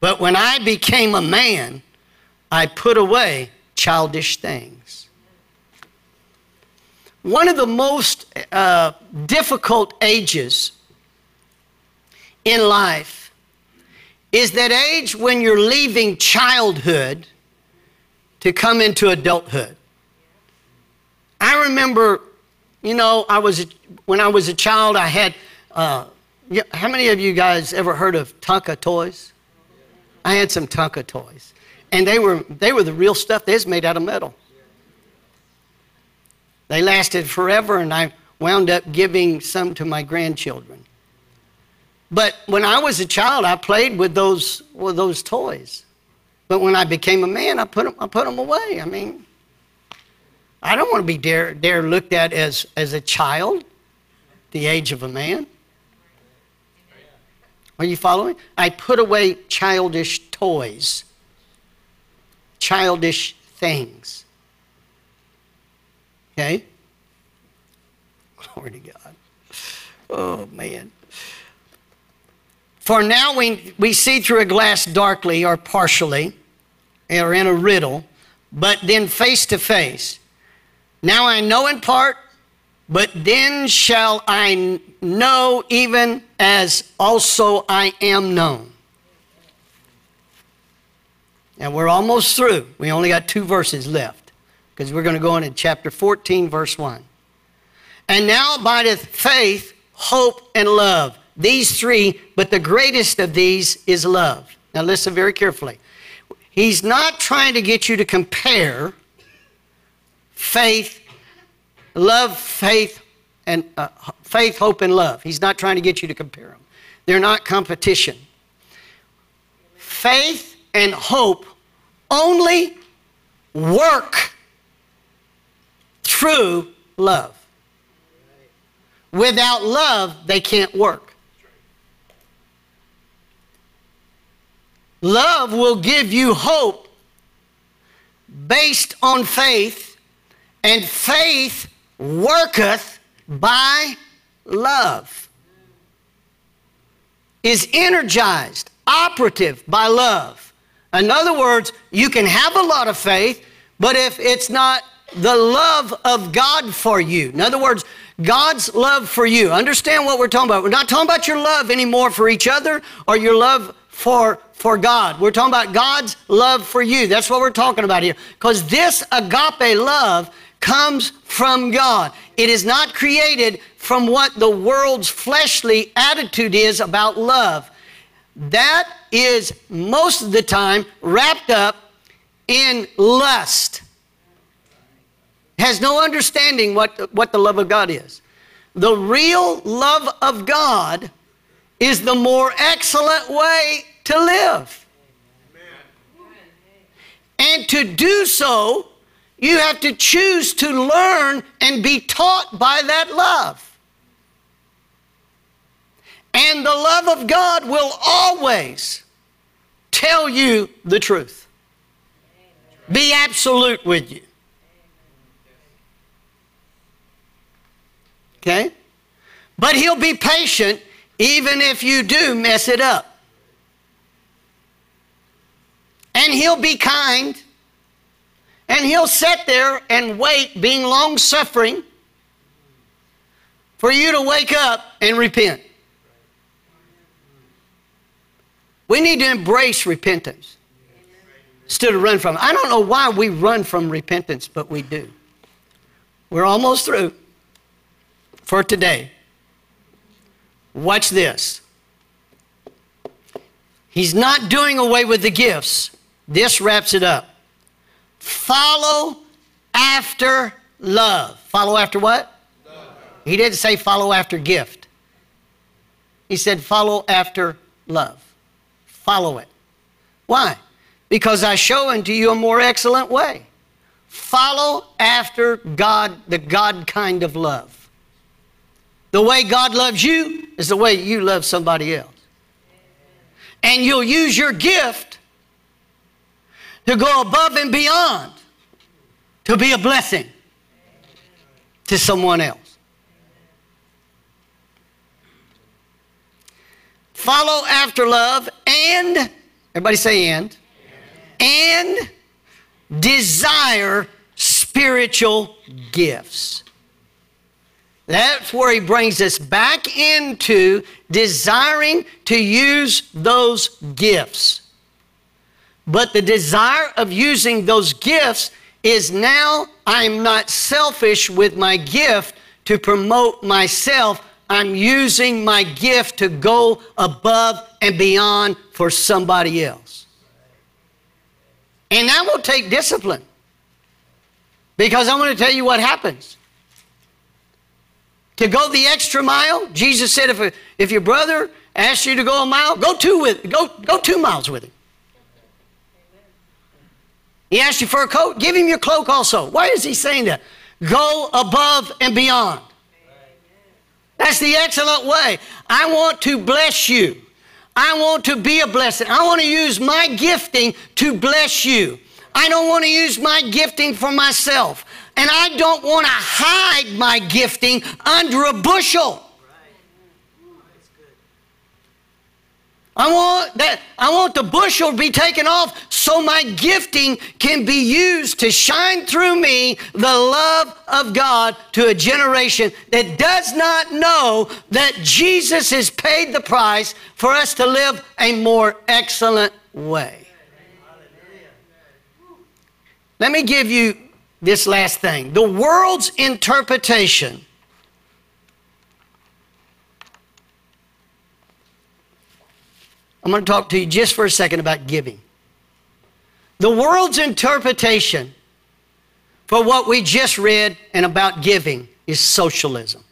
But when I became a man, I put away childish things. One of the most uh, difficult ages in life is that age when you're leaving childhood to come into adulthood. I remember, you know, I was when I was a child. I had. Uh, how many of you guys ever heard of Tonka toys? I had some Tonka toys, and they were they were the real stuff. They was made out of metal. They lasted forever, and I wound up giving some to my grandchildren. But when I was a child, I played with those with those toys. But when I became a man, I put them, I put them away. I mean, I don't want to be dare, dare looked at as, as a child, the age of a man. Are you following? I put away childish toys, childish things. Okay? Glory to God. Oh, man. For now we, we see through a glass darkly or partially, or in a riddle, but then face to face. Now I know in part, but then shall I know even as also I am known. And we're almost through. We only got two verses left because we're going to go into chapter 14, verse 1. And now abideth faith, hope, and love these three, but the greatest of these is love. Now, listen very carefully. He's not trying to get you to compare faith, love, faith, and uh, faith, hope, and love. He's not trying to get you to compare them. They're not competition. Faith and hope only work through love. Without love, they can't work. Love will give you hope based on faith, and faith worketh by love. Is energized, operative by love. In other words, you can have a lot of faith, but if it's not the love of God for you, in other words, God's love for you. Understand what we're talking about. We're not talking about your love anymore for each other or your love for, for God. We're talking about God's love for you. That's what we're talking about here. Because this agape love comes from God. It is not created from what the world's fleshly attitude is about love. That is most of the time wrapped up in lust. Has no understanding what, what the love of God is. The real love of God is the more excellent way to live. And to do so, you have to choose to learn and be taught by that love. And the love of God will always tell you the truth, be absolute with you. Okay? But He'll be patient even if you do mess it up. And he'll be kind. And he'll sit there and wait, being long suffering, for you to wake up and repent. We need to embrace repentance instead of run from it. I don't know why we run from repentance, but we do. We're almost through for today. Watch this. He's not doing away with the gifts. This wraps it up. Follow after love. Follow after what? Love. He didn't say follow after gift. He said follow after love. Follow it. Why? because I show unto you a more excellent way. Follow after God, the God kind of love. The way God loves you is the way you love somebody else. And you'll use your gift to go above and beyond to be a blessing to someone else. Follow after love and, everybody say and, and desire spiritual gifts. That's where he brings us back into desiring to use those gifts. But the desire of using those gifts is now I'm not selfish with my gift to promote myself. I'm using my gift to go above and beyond for somebody else. And that will take discipline. Because I want to tell you what happens. To go the extra mile, Jesus said if, a, if your brother asks you to go a mile, go two with go, go two miles with him. He asked you for a coat, give him your cloak also. Why is he saying that? Go above and beyond. That's the excellent way. I want to bless you. I want to be a blessing. I want to use my gifting to bless you. I don't want to use my gifting for myself. And I don't want to hide my gifting under a bushel. I want that I want the bushel to be taken off so my gifting can be used to shine through me the love of God to a generation that does not know that Jesus has paid the price for us to live a more excellent way. Let me give you this last thing. The world's interpretation I'm going to talk to you just for a second about giving. The world's interpretation for what we just read and about giving is socialism.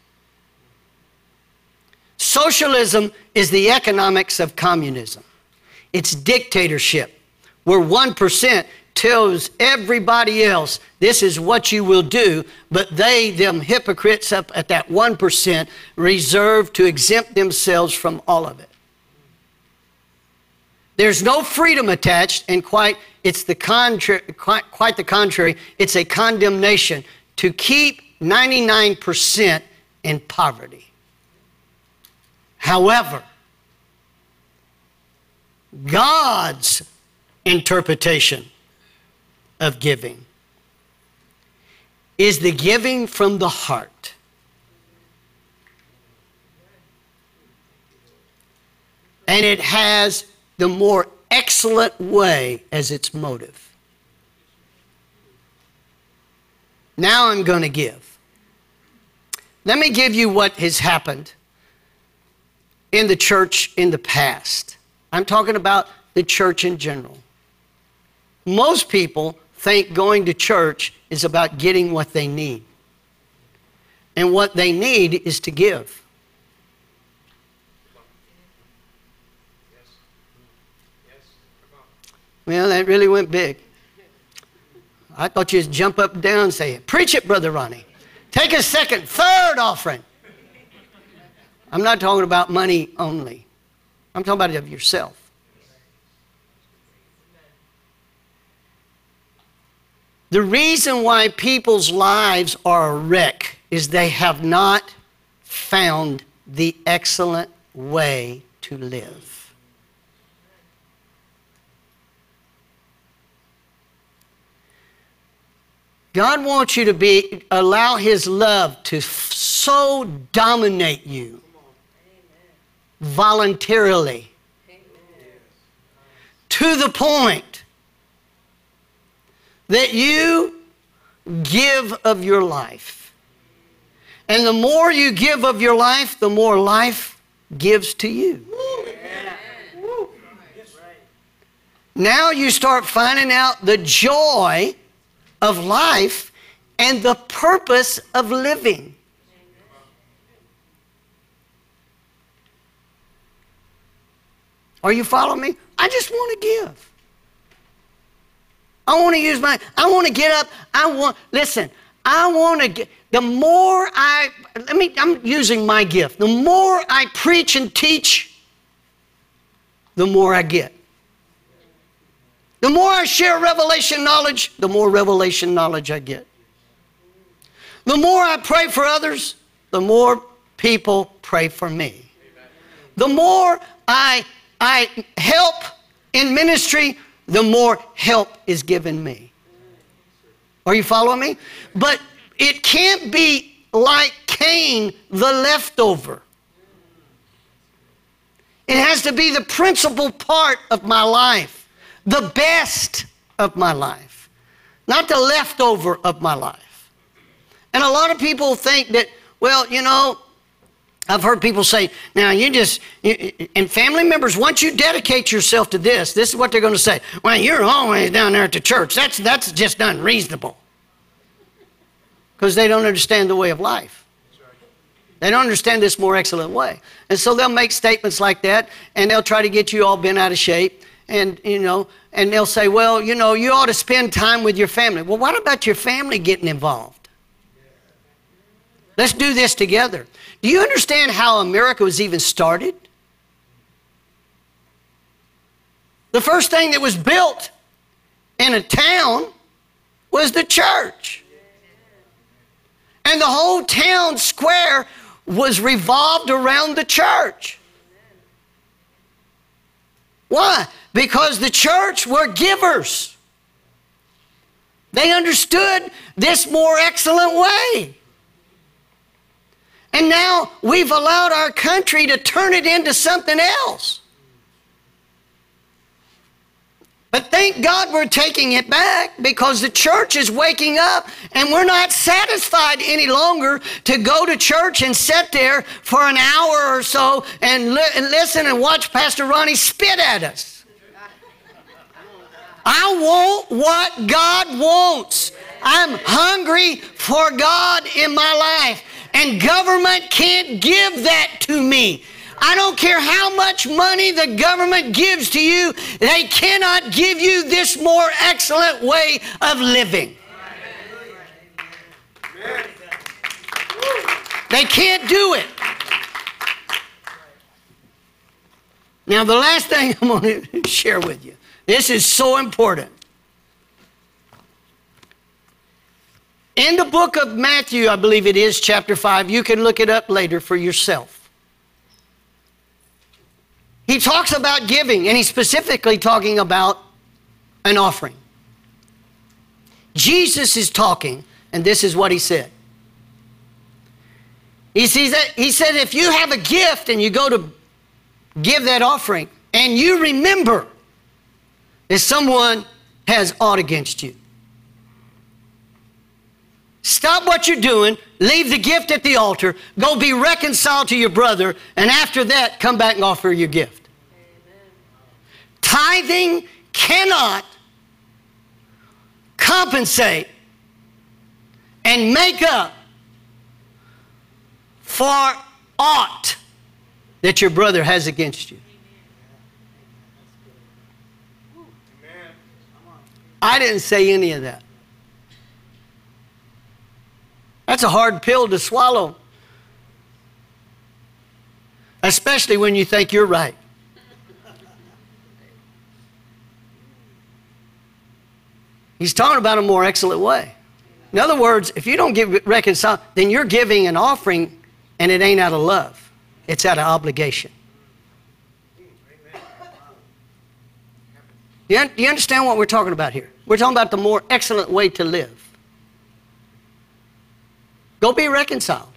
Socialism is the economics of communism. It's dictatorship, where 1% tells everybody else this is what you will do, but they, them hypocrites up at that 1%, reserve to exempt themselves from all of it. There's no freedom attached, and quite it's the contrary, quite, quite the contrary. It's a condemnation to keep 99% in poverty. However, God's interpretation of giving is the giving from the heart. And it has the more excellent way as its motive. Now I'm going to give. Let me give you what has happened in the church in the past. I'm talking about the church in general. Most people think going to church is about getting what they need. And what they need is to give. Well, that really went big. I thought you'd jump up and down and say, it. Preach it, Brother Ronnie. Take a second, third offering. I'm not talking about money only, I'm talking about of yourself. The reason why people's lives are a wreck is they have not found the excellent way to live. God wants you to be allow his love to so dominate you voluntarily to the point that you give of your life. And the more you give of your life, the more life gives to you. Now you start finding out the joy of life and the purpose of living. Are you following me? I just want to give. I want to use my, I want to get up. I want, listen, I want to get, the more I, let me, I'm using my gift. The more I preach and teach, the more I get. The more I share revelation knowledge, the more revelation knowledge I get. The more I pray for others, the more people pray for me. The more I, I help in ministry, the more help is given me. Are you following me? But it can't be like Cain, the leftover. It has to be the principal part of my life, the best of my life, not the leftover of my life. And a lot of people think that, well, you know, I've heard people say, now you just, you, and family members, once you dedicate yourself to this, this is what they're going to say. Well, you're always down there at the church. That's, that's just unreasonable. Because they don't understand the way of life. They don't understand this more excellent way. And so they'll make statements like that, and they'll try to get you all bent out of shape. And, you know, and they'll say, well, you know, you ought to spend time with your family. Well, what about your family getting involved? Let's do this together. Do you understand how America was even started? The first thing that was built in a town was the church. And the whole town square was revolved around the church. Why? Because the church were givers. They understood this more excellent way. And now we've allowed our country to turn it into something else. But thank God we're taking it back because the church is waking up and we're not satisfied any longer to go to church and sit there for an hour or so and, li- and listen and watch Pastor Ronnie spit at us. I want what God wants. I'm hungry for God in my life. And government can't give that to me. I don't care how much money the government gives to you, they cannot give you this more excellent way of living. They can't do it. Now, the last thing I'm going to share with you this is so important. In the book of Matthew, I believe it is, chapter 5, you can look it up later for yourself. He talks about giving, and he's specifically talking about an offering. Jesus is talking, and this is what he said. He, sees that, he said, if you have a gift and you go to give that offering, and you remember that someone has ought against you, Stop what you're doing, leave the gift at the altar, go be reconciled to your brother, and after that, come back and offer your gift. Amen. Tithing cannot compensate and make up for aught that your brother has against you. I didn't say any of that. That's a hard pill to swallow, especially when you think you're right. He's talking about a more excellent way. In other words, if you don't get reconcile, then you're giving an offering and it ain't out of love, it's out of obligation. Do you, do you understand what we're talking about here? We're talking about the more excellent way to live. Go be reconciled.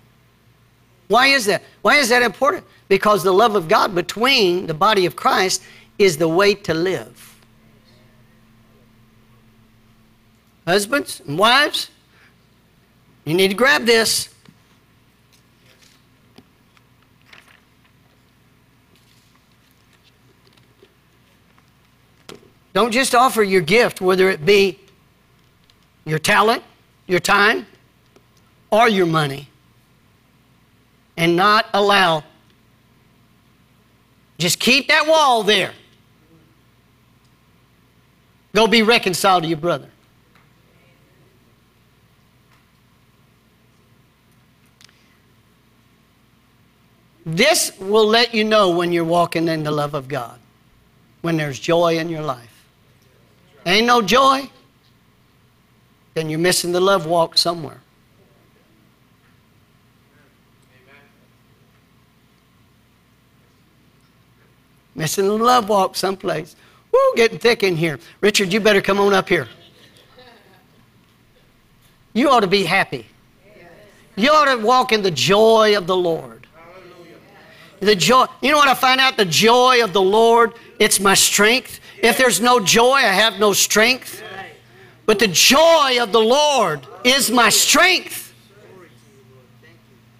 Why is that? Why is that important? Because the love of God between the body of Christ is the way to live. Husbands and wives, you need to grab this. Don't just offer your gift, whether it be your talent, your time, or your money and not allow, just keep that wall there. Go be reconciled to your brother. This will let you know when you're walking in the love of God, when there's joy in your life. Ain't no joy, then you're missing the love walk somewhere. Missing the love walk someplace. Woo, getting thick in here. Richard, you better come on up here. You ought to be happy. You ought to walk in the joy of the Lord. The joy, you know what I find out? The joy of the Lord, it's my strength. If there's no joy, I have no strength. But the joy of the Lord is my strength.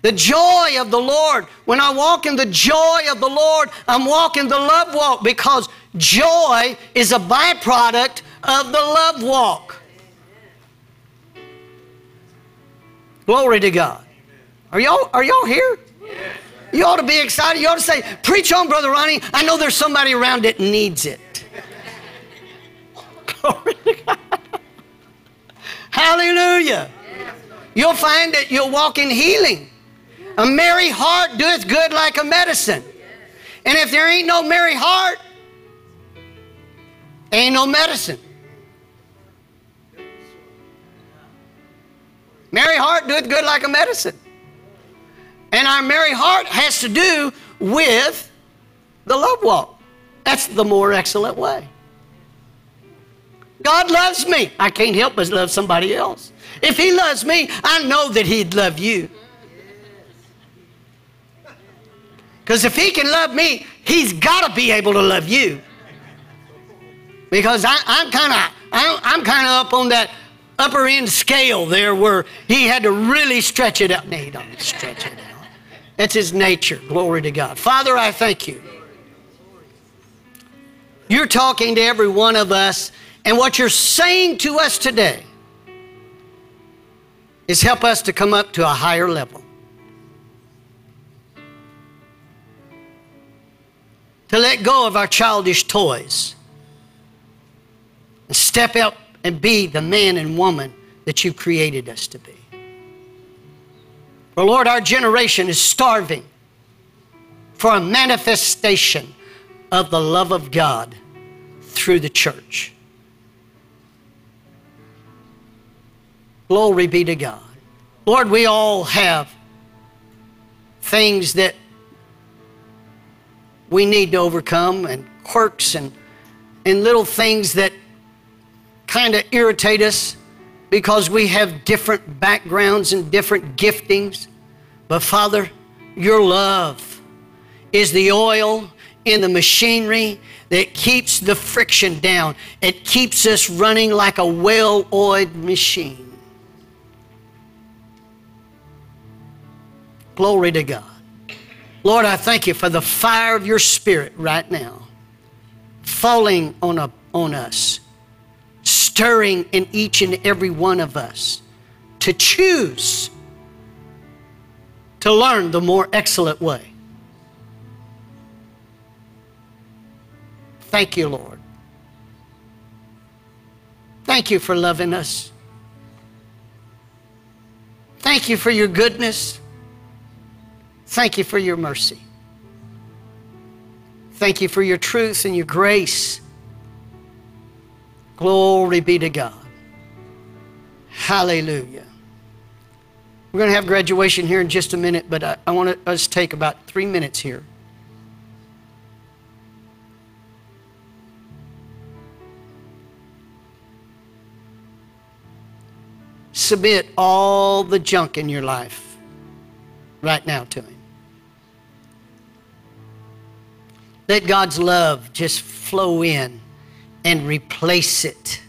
The joy of the Lord. When I walk in the joy of the Lord, I'm walking the love walk because joy is a byproduct of the love walk. Glory to God. Are y'all, are y'all here? You ought to be excited. You ought to say, Preach on, Brother Ronnie. I know there's somebody around that needs it. Glory to God. Hallelujah. You'll find that you'll walk in healing. A merry heart doeth good like a medicine. And if there ain't no merry heart, ain't no medicine. Merry heart doeth good like a medicine. And our merry heart has to do with the love walk. That's the more excellent way. God loves me. I can't help but love somebody else. If He loves me, I know that He'd love you. Because if He can love me, He's got to be able to love you. Because I, am kind of I'm kind of up on that upper end scale there where He had to really stretch it out. No, He don't stretch it out. That's his nature. Glory to God. Father, I thank you. You're talking to every one of us, and what you're saying to us today is help us to come up to a higher level. To let go of our childish toys and step up and be the man and woman that you created us to be. For Lord, our generation is starving for a manifestation of the love of God through the church. Glory be to God. Lord, we all have things that we need to overcome and quirks and, and little things that kind of irritate us because we have different backgrounds and different giftings. But Father, your love is the oil in the machinery that keeps the friction down. It keeps us running like a well oiled machine. Glory to God. Lord, I thank you for the fire of your spirit right now falling on, a, on us stirring in each and every one of us to choose to learn the more excellent way. Thank you, Lord. Thank you for loving us. Thank you for your goodness. Thank you for your mercy. Thank you for your truth and your grace. Glory be to God. Hallelujah. We're going to have graduation here in just a minute, but I, I want us to take about three minutes here. Submit all the junk in your life right now to Him. Let God's love just flow in and replace it.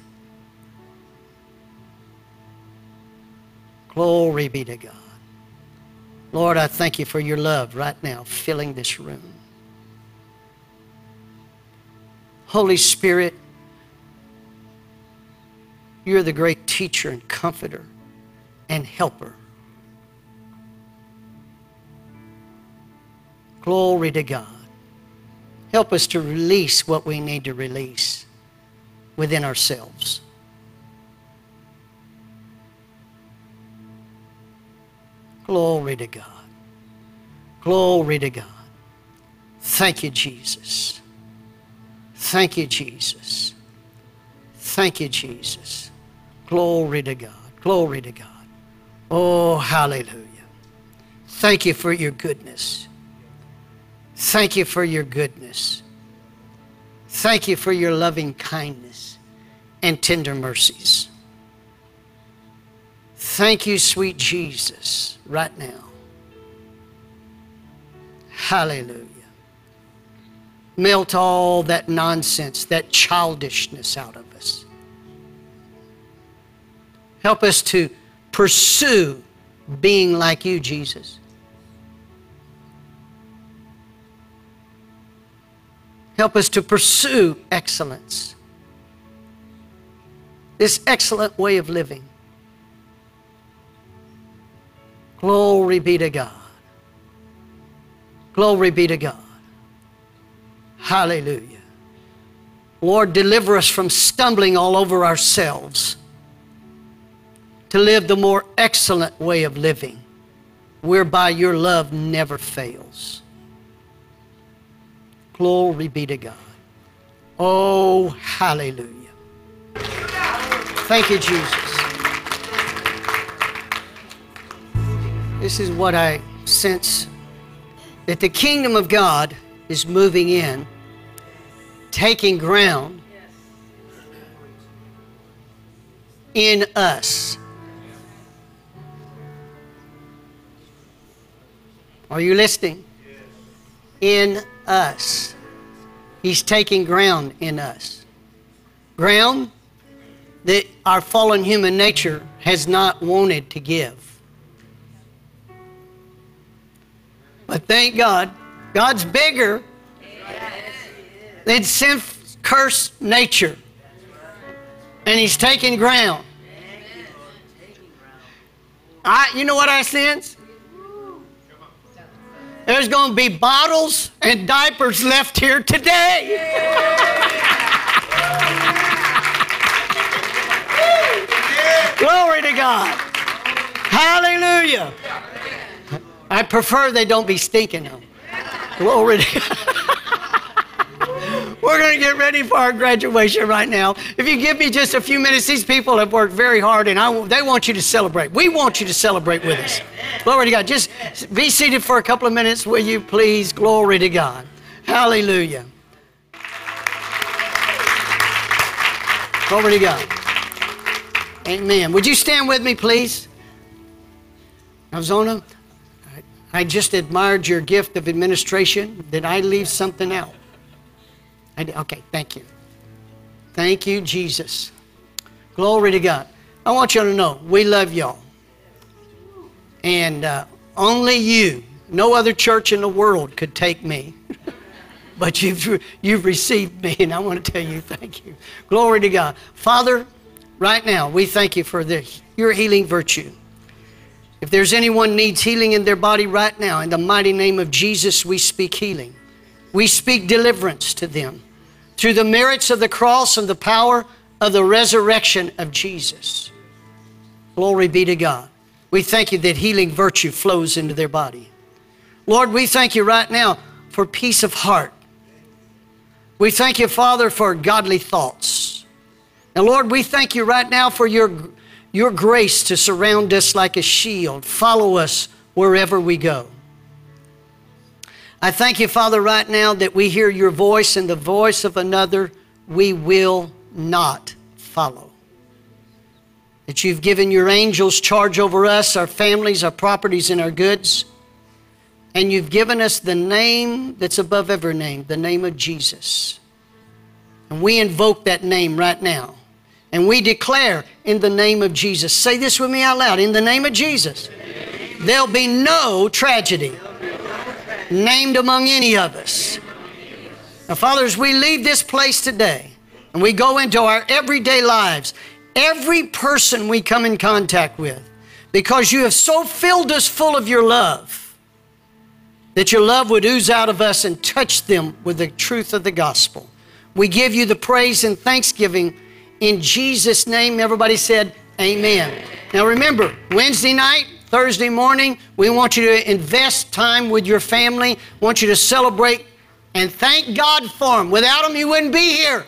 Glory be to God. Lord, I thank you for your love right now filling this room. Holy Spirit, you're the great teacher and comforter and helper. Glory to God. Help us to release what we need to release within ourselves. Glory to God. Glory to God. Thank you, Jesus. Thank you, Jesus. Thank you, Jesus. Glory to God. Glory to God. Oh, hallelujah. Thank you for your goodness. Thank you for your goodness. Thank you for your loving kindness and tender mercies. Thank you, sweet Jesus, right now. Hallelujah. Melt all that nonsense, that childishness out of us. Help us to pursue being like you, Jesus. Help us to pursue excellence. This excellent way of living. Glory be to God. Glory be to God. Hallelujah. Lord, deliver us from stumbling all over ourselves to live the more excellent way of living, whereby your love never fails. Glory be to God. Oh, hallelujah. Thank you, Jesus. This is what I sense that the kingdom of God is moving in, taking ground in us. Are you listening? In us. He's taking ground in us. Ground that our fallen human nature has not wanted to give. But thank God, God's bigger than sin cursed nature. And He's taking ground. I, you know what I sense? There's going to be bottles and diapers left here today. Glory to God. Hallelujah. I prefer they don't be stinking them. Glory to God. We're going to get ready for our graduation right now. If you give me just a few minutes, these people have worked very hard and I, they want you to celebrate. We want you to celebrate with us. Glory to God. Just be seated for a couple of minutes, will you please? Glory to God. Hallelujah. Glory to God. Amen. Would you stand with me, please? Arizona, I just admired your gift of administration. Did I leave something out? I did. Okay, thank you. Thank you, Jesus. Glory to God. I want y'all to know we love y'all. And uh, only you, no other church in the world could take me. but you've, you've received me, and I want to tell you thank you. Glory to God. Father, right now, we thank you for this, your healing virtue. If there's anyone needs healing in their body right now, in the mighty name of Jesus, we speak healing. We speak deliverance to them through the merits of the cross and the power of the resurrection of Jesus. Glory be to God. We thank you that healing virtue flows into their body. Lord, we thank you right now for peace of heart. We thank you, Father, for godly thoughts. And Lord, we thank you right now for your your grace to surround us like a shield. Follow us wherever we go. I thank you, Father, right now that we hear your voice and the voice of another we will not follow. That you've given your angels charge over us, our families, our properties, and our goods. And you've given us the name that's above every name, the name of Jesus. And we invoke that name right now. And we declare in the name of Jesus. Say this with me out loud. In the name of Jesus, there'll be no tragedy named among any of us. Now, Father, as we leave this place today and we go into our everyday lives, every person we come in contact with, because you have so filled us full of your love, that your love would ooze out of us and touch them with the truth of the gospel. We give you the praise and thanksgiving In Jesus' name, everybody said, Amen. Now remember, Wednesday night, Thursday morning, we want you to invest time with your family, want you to celebrate and thank God for them. Without them, you wouldn't be here.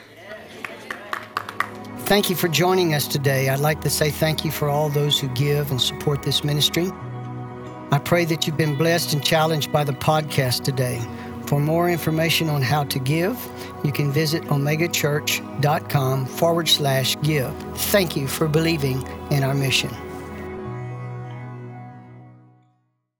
Thank you for joining us today. I'd like to say thank you for all those who give and support this ministry. I pray that you've been blessed and challenged by the podcast today. For more information on how to give, you can visit omegachurch.com forward slash give. Thank you for believing in our mission.